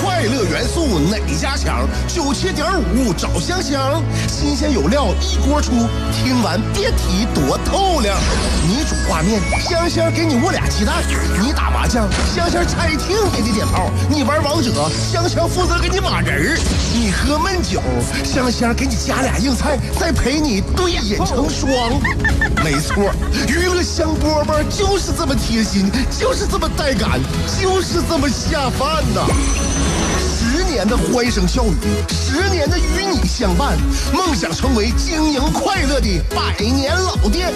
快乐元素哪家强？九七点五找香香，新鲜有料一锅出，听完别提多透亮。你煮挂面，香香给你握俩鸡蛋；你打麻将，香香拆听给你点炮；你玩王者，香香负责给你码人儿；你喝闷酒，香香给你加俩硬菜，再陪你对饮成双。没错，娱乐香饽饽就是这么贴心，就是这么带感，就是这么下饭呐。十年的欢声笑语，十年的与你相伴，梦想成为经营快乐的百年老店。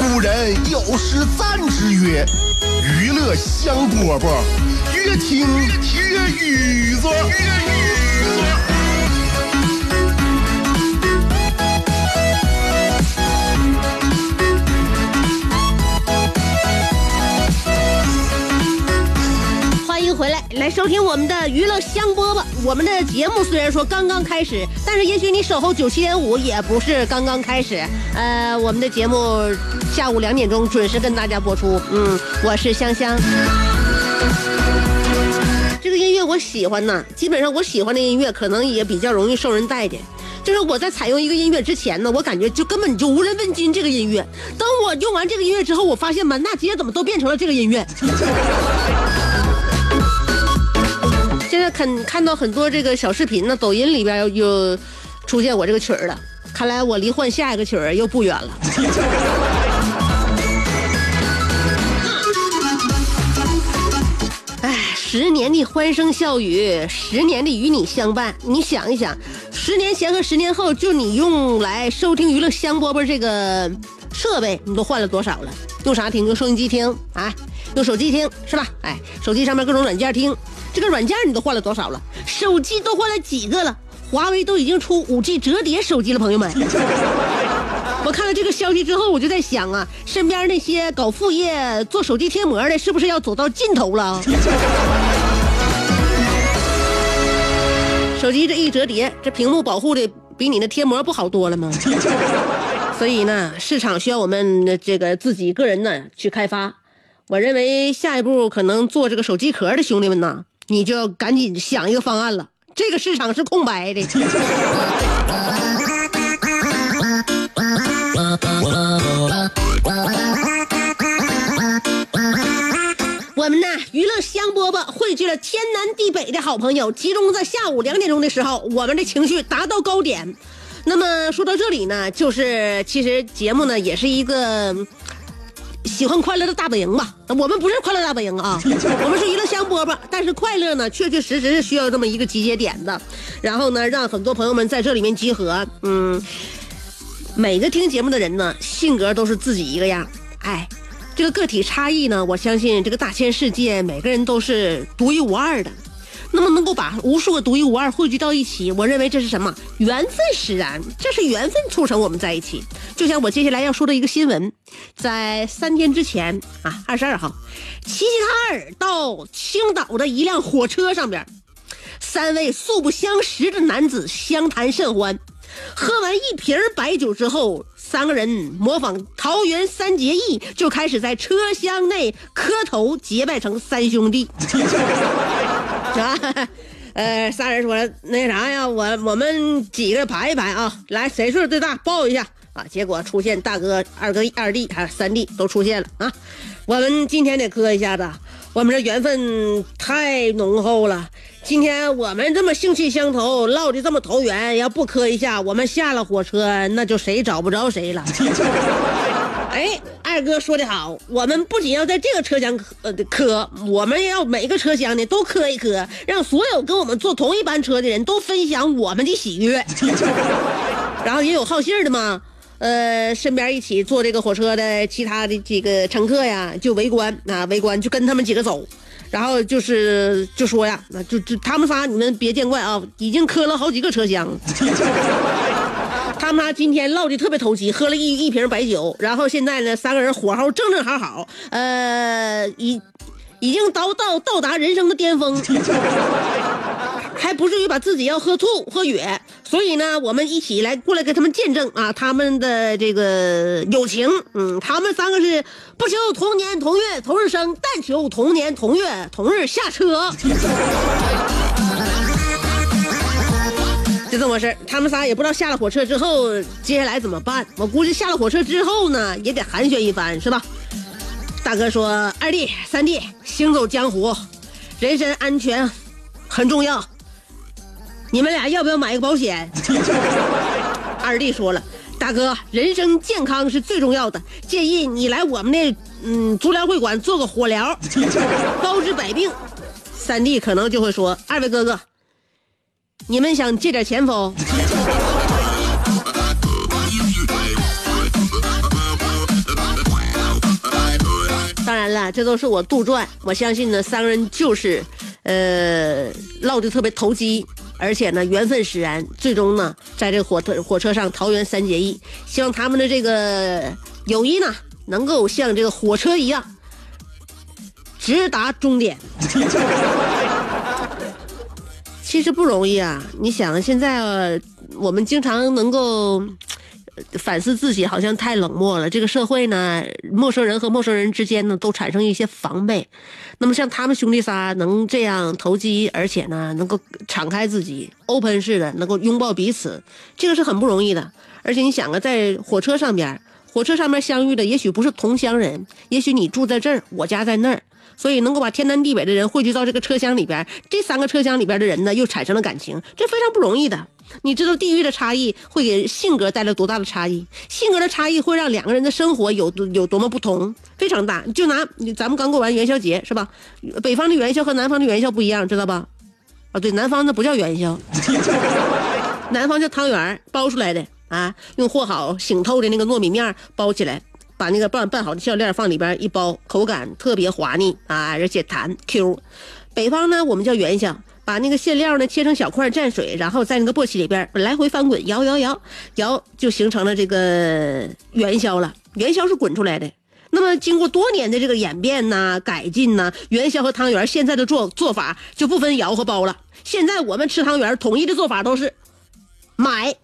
古人有诗赞之曰：“娱乐香饽饽，越听越雨子。”来，收听我们的娱乐香饽饽。我们的节目虽然说刚刚开始，但是也许你守候九七点五也不是刚刚开始。呃，我们的节目下午两点钟准时跟大家播出。嗯，我是香香。这个音乐我喜欢呢，基本上我喜欢的音乐可能也比较容易受人待见。就是我在采用一个音乐之前呢，我感觉就根本就无人问津这个音乐。等我用完这个音乐之后，我发现满大街怎么都变成了这个音乐。现在看看到很多这个小视频呢，抖音里边又又出现我这个曲儿了，看来我离换下一个曲儿又不远了。哎，十年的欢声笑语，十年的与你相伴，你想一想，十年前和十年后，就你用来收听娱乐香饽饽这个设备，你都换了多少了？用啥听？用收音机听啊？用手机听是吧？哎，手机上面各种软件听，这个软件你都换了多少了？手机都换了几个了？华为都已经出五 G 折叠手机了，朋友们。我看到这个消息之后，我就在想啊，身边那些搞副业做手机贴膜的，是不是要走到尽头了？手机这一折叠，这屏幕保护的比你那贴膜不好多了吗？所以呢，市场需要我们这个自己个人呢去开发。我认为下一步可能做这个手机壳的兄弟们呐，你就要赶紧想一个方案了。这个市场是空白的。我们呢，娱乐香饽饽汇聚了天南地北的好朋友，集中在下午两点钟的时候，我们的情绪达到高点。那么说到这里呢，就是其实节目呢也是一个喜欢快乐的大本营吧。我们不是快乐大本营啊，我们是娱乐香饽饽。但是快乐呢，确确实实是需要这么一个集结点的。然后呢，让很多朋友们在这里面集合。嗯，每个听节目的人呢，性格都是自己一个样。哎，这个个体差异呢，我相信这个大千世界，每个人都是独一无二的。那么能够把无数个独一无二汇聚到一起，我认为这是什么？缘分使然，这是缘分促成我们在一起。就像我接下来要说的一个新闻，在三天之前啊，二十二号，齐齐哈尔到青岛的一辆火车上边，三位素不相识的男子相谈甚欢，喝完一瓶白酒之后，三个人模仿桃园三结义，就开始在车厢内磕头结拜成三兄弟。啊，呃，仨人说那啥呀，我我们几个排一排啊，来谁岁数最大抱一下啊。结果出现大哥、二哥、二弟还有三弟都出现了啊。我们今天得磕一下子，我们这缘分太浓厚了。今天我们这么兴趣相投，唠的这么投缘，要不磕一下，我们下了火车那就谁找不着谁了。哎，二哥说的好，我们不仅要在这个车厢磕呃磕，我们也要每个车厢呢都磕一磕，让所有跟我们坐同一班车的人都分享我们的喜悦。然后也有好信儿的嘛，呃，身边一起坐这个火车的其他的几个乘客呀，就围观啊，围观就跟他们几个走，然后就是就说呀，那就就他们仨你们别见怪啊，已经磕了好几个车厢。他们仨今天唠的特别投机，喝了一一瓶白酒，然后现在呢，三个人火候正正好好，呃，已已经到到到达人生的巅峰，还不至于把自己要喝吐喝哕，所以呢，我们一起来过来给他们见证啊，他们的这个友情。嗯，他们三个是不求同年同月同日生，但求同年同月同日下车。就这么回事他们仨也不知道下了火车之后接下来怎么办。我估计下了火车之后呢，也得寒暄一番，是吧？大哥说：“二弟、三弟，行走江湖，人身安全很重要。你们俩要不要买个保险？” 二弟说了：“大哥，人生健康是最重要的，建议你来我们的嗯足疗会馆做个火疗，包治百病。”三弟可能就会说：“二位哥哥。”你们想借点钱否？当然了，这都是我杜撰。我相信呢，三个人就是，呃，唠的特别投机，而且呢，缘分使然，最终呢，在这火车火车上桃园三结义。希望他们的这个友谊呢，能够像这个火车一样，直达终点。其实不容易啊！你想，现在我们经常能够反思自己，好像太冷漠了。这个社会呢，陌生人和陌生人之间呢，都产生一些防备。那么像他们兄弟仨能这样投机，而且呢，能够敞开自己，open 式的，能够拥抱彼此，这个是很不容易的。而且你想啊，在火车上边，火车上面相遇的也许不是同乡人，也许你住在这儿，我家在那儿。所以能够把天南地北的人汇聚到这个车厢里边，这三个车厢里边的人呢，又产生了感情，这非常不容易的。你知道地域的差异会给性格带来多大的差异？性格的差异会让两个人的生活有有多么不同，非常大。就拿咱们刚过完元宵节是吧？北方的元宵和南方的元宵不一样，知道吧？啊，对，南方的不叫元宵，南方叫汤圆包出来的啊，用和好醒透的那个糯米面包起来。把那个拌拌好的馅料放里边一包，口感特别滑腻啊，而且弹 Q。北方呢，我们叫元宵，把那个馅料呢切成小块蘸水，然后在那个簸箕里边来回翻滚，摇摇摇摇，就形成了这个元宵了。元宵是滚出来的。那么经过多年的这个演变呐、改进呐，元宵和汤圆现在的做做法就不分摇和包了。现在我们吃汤圆统一的做法都是买。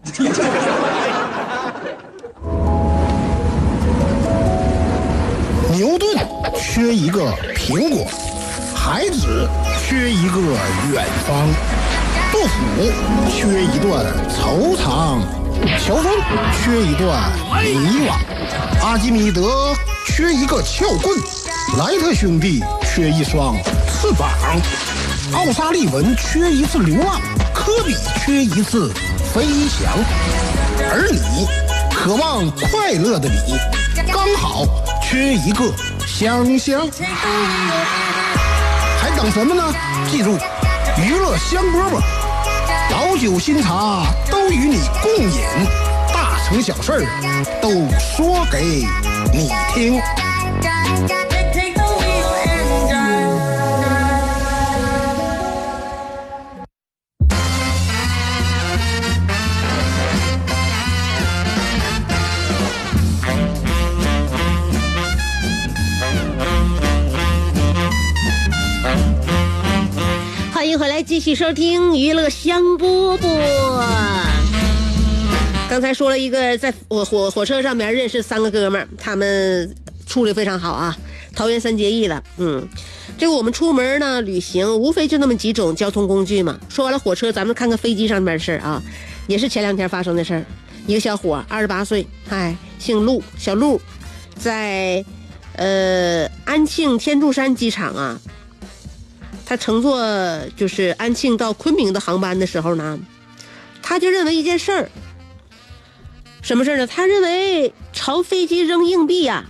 牛顿缺一个苹果，孩子缺一个远方，杜甫缺一段惆怅，乔峰缺一段迷惘，阿基米德缺一个撬棍，莱特兄弟缺一双翅膀，奥沙利文缺一次流浪，科比缺一次飞翔，而你，渴望快乐的你，刚好。缺一个香香，还等什么呢？记住，娱乐香饽饽，老酒新茶都与你共饮，大成小事都说给你听。回来继续收听娱乐香饽饽。刚才说了一个在火火火车上面认识三个哥们儿，他们处的非常好啊，桃园三结义了。嗯，这个我们出门呢旅行，无非就那么几种交通工具嘛。说完了火车，咱们看看飞机上面的事儿啊，也是前两天发生的事儿。一个小伙，二十八岁，嗨，姓陆，小陆，在呃安庆天柱山机场啊。他乘坐就是安庆到昆明的航班的时候呢，他就认为一件事儿，什么事儿呢？他认为朝飞机扔硬币呀，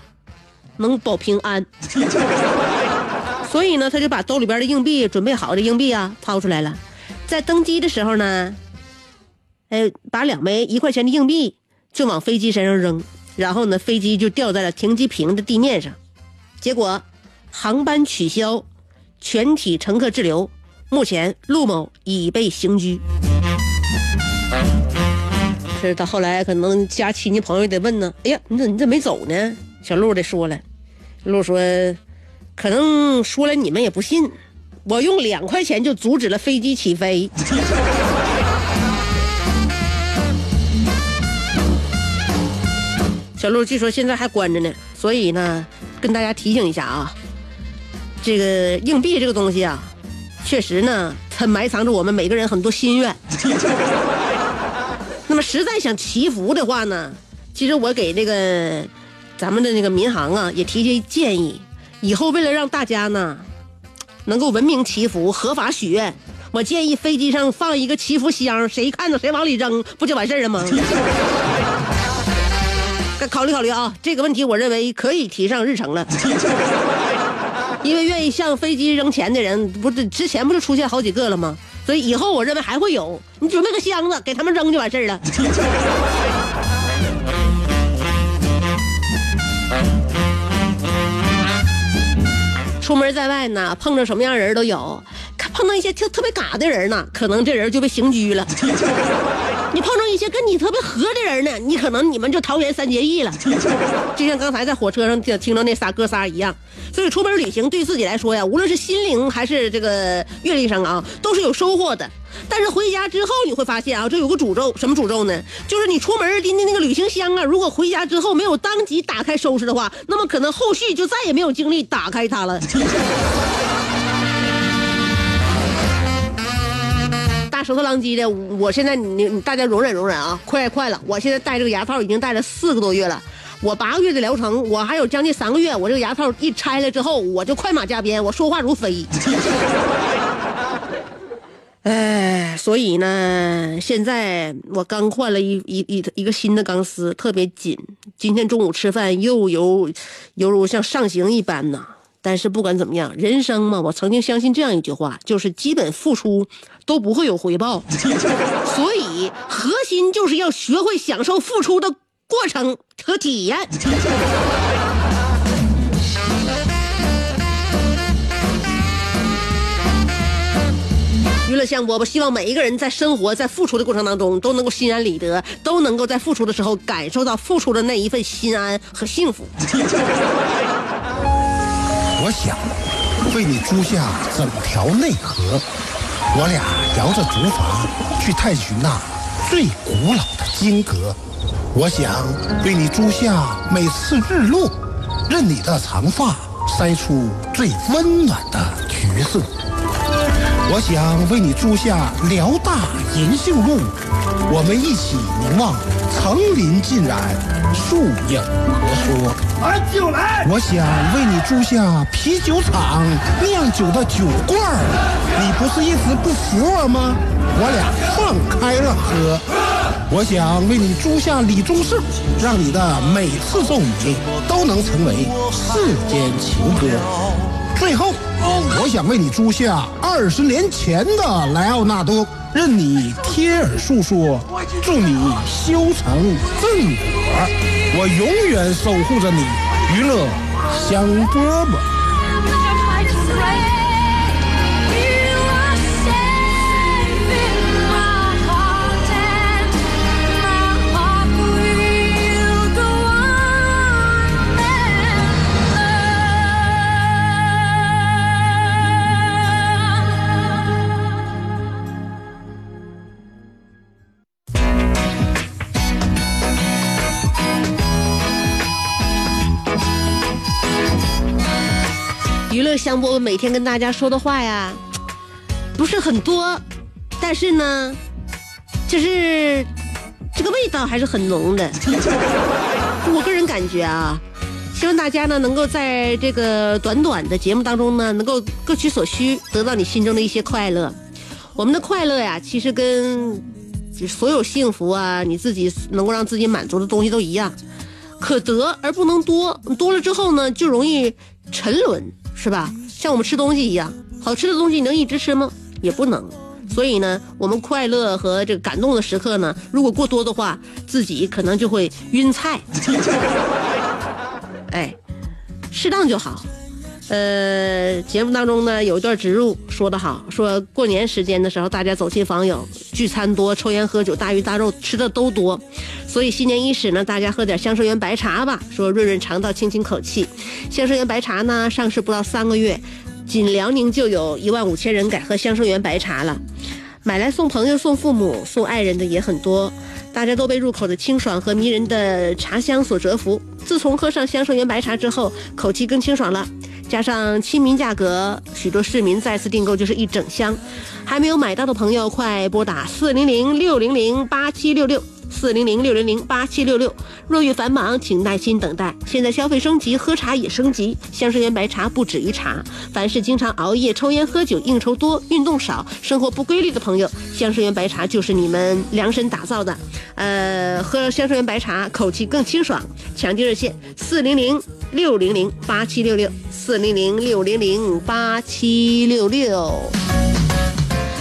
能保平安。所以呢，他就把兜里边的硬币准备好的硬币啊掏出来了，在登机的时候呢，哎，把两枚一块钱的硬币就往飞机身上扔，然后呢，飞机就掉在了停机坪的地面上，结果航班取消。全体乘客滞留。目前，陆某已被刑拘。是他后来可能家亲戚朋友得问呢，哎呀，你怎你怎没走呢？小陆得说了，陆说，可能说了你们也不信，我用两块钱就阻止了飞机起飞。小陆据说现在还关着呢，所以呢，跟大家提醒一下啊。这个硬币这个东西啊，确实呢，它埋藏着我们每个人很多心愿。那么实在想祈福的话呢，其实我给这个咱们的那个民航啊，也提些建议，以后为了让大家呢，能够文明祈福、合法许愿，我建议飞机上放一个祈福箱，谁看到谁往里扔，不就完事儿了吗？该 考虑考虑啊，这个问题我认为可以提上日程了。因为愿意向飞机扔钱的人，不是之前不是出现好几个了吗？所以以后我认为还会有。你准备个箱子给他们扔就完事儿了。出门在外呢，碰着什么样人都有。碰到一些特特别嘎的人呢，可能这人就被刑拘了。你碰上一些跟你特别合的人呢，你可能你们就桃园三结义了。就像刚才在火车上听听到那仨哥仨一样。所以出门旅行对自己来说呀，无论是心灵还是这个阅历上啊，都是有收获的。但是回家之后你会发现啊，这有个诅咒，什么诅咒呢？就是你出门拎的那个旅行箱啊，如果回家之后没有当即打开收拾的话，那么可能后续就再也没有精力打开它了。舌头狼藉的，我现在你你大家容忍容忍啊，快快了！我现在戴这个牙套已经戴了四个多月了，我八个月的疗程，我还有将近三个月，我这个牙套一拆了之后，我就快马加鞭，我说话如飞。哎，所以呢，现在我刚换了一一一一个新的钢丝，特别紧。今天中午吃饭又犹犹如像上刑一般呐。但是不管怎么样，人生嘛，我曾经相信这样一句话，就是基本付出都不会有回报，所以核心就是要学会享受付出的过程和体验。娱乐香饽饽，希望每一个人在生活在付出的过程当中都能够心安理得，都能够在付出的时候感受到付出的那一份心安和幸福。我想为你租下整条内河，我俩摇着竹筏去探寻那最古老的金阁。我想为你租下每次日落，任你的长发筛出最温暖的橘色。我想为你租下辽大银杏路，我们一起凝望层林尽染，树影婆娑。俺就来。我想为你租下啤酒厂酿酒的酒罐，你不是一直不服我吗？我俩放开了喝。我想为你租下李宗盛，让你的每次奏鸣都能成为世间情歌。最后，我想为你租下二十年前的莱奥纳多，任你贴耳诉说，祝你修成正果。我永远守护着你，娱乐香饽饽。香饽饽每天跟大家说的话呀，不是很多，但是呢，就是这个味道还是很浓的。我个人感觉啊，希望大家呢能够在这个短短的节目当中呢，能够各取所需，得到你心中的一些快乐。我们的快乐呀，其实跟所有幸福啊，你自己能够让自己满足的东西都一样，可得而不能多，多了之后呢，就容易沉沦。是吧？像我们吃东西一样，好吃的东西能一直吃吗？也不能。所以呢，我们快乐和这个感动的时刻呢，如果过多的话，自己可能就会晕菜。哎，适当就好。呃，节目当中呢有一段植入说得好，说过年时间的时候，大家走亲访友，聚餐多，抽烟喝酒，大鱼大肉吃的都多，所以新年伊始呢，大家喝点香生源白茶吧，说润润肠道，清清口气。香生源白茶呢上市不到三个月，仅辽宁就有一万五千人改喝香生源白茶了，买来送朋友、送父母、送爱人的也很多。大家都被入口的清爽和迷人的茶香所折服。自从喝上香生源白茶之后，口气更清爽了。加上亲民价格，许多市民再次订购就是一整箱。还没有买到的朋友，快拨打四零零六零零八七六六。四零零六零零八七六六，若遇繁忙，请耐心等待。现在消费升级，喝茶也升级。香生源白茶不止于茶，凡是经常熬夜、抽烟、喝酒、应酬多、运动少、生活不规律的朋友，香生源白茶就是你们量身打造的。呃，喝香生源白茶，口气更清爽。抢订热线：四零零六零零八七六六，四零零六零零八七六六。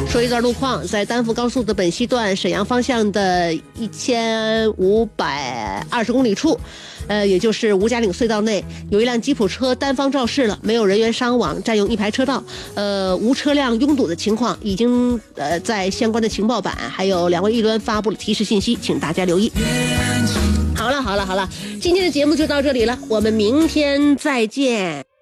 说一段路况，在丹阜高速的本溪段沈阳方向的一千五百二十公里处，呃，也就是吴家岭隧道内，有一辆吉普车单方肇事了，没有人员伤亡，占用一排车道，呃，无车辆拥堵的情况，已经呃在相关的情报板还有两位一端发布了提示信息，请大家留意。好了好了好了，今天的节目就到这里了，我们明天再见。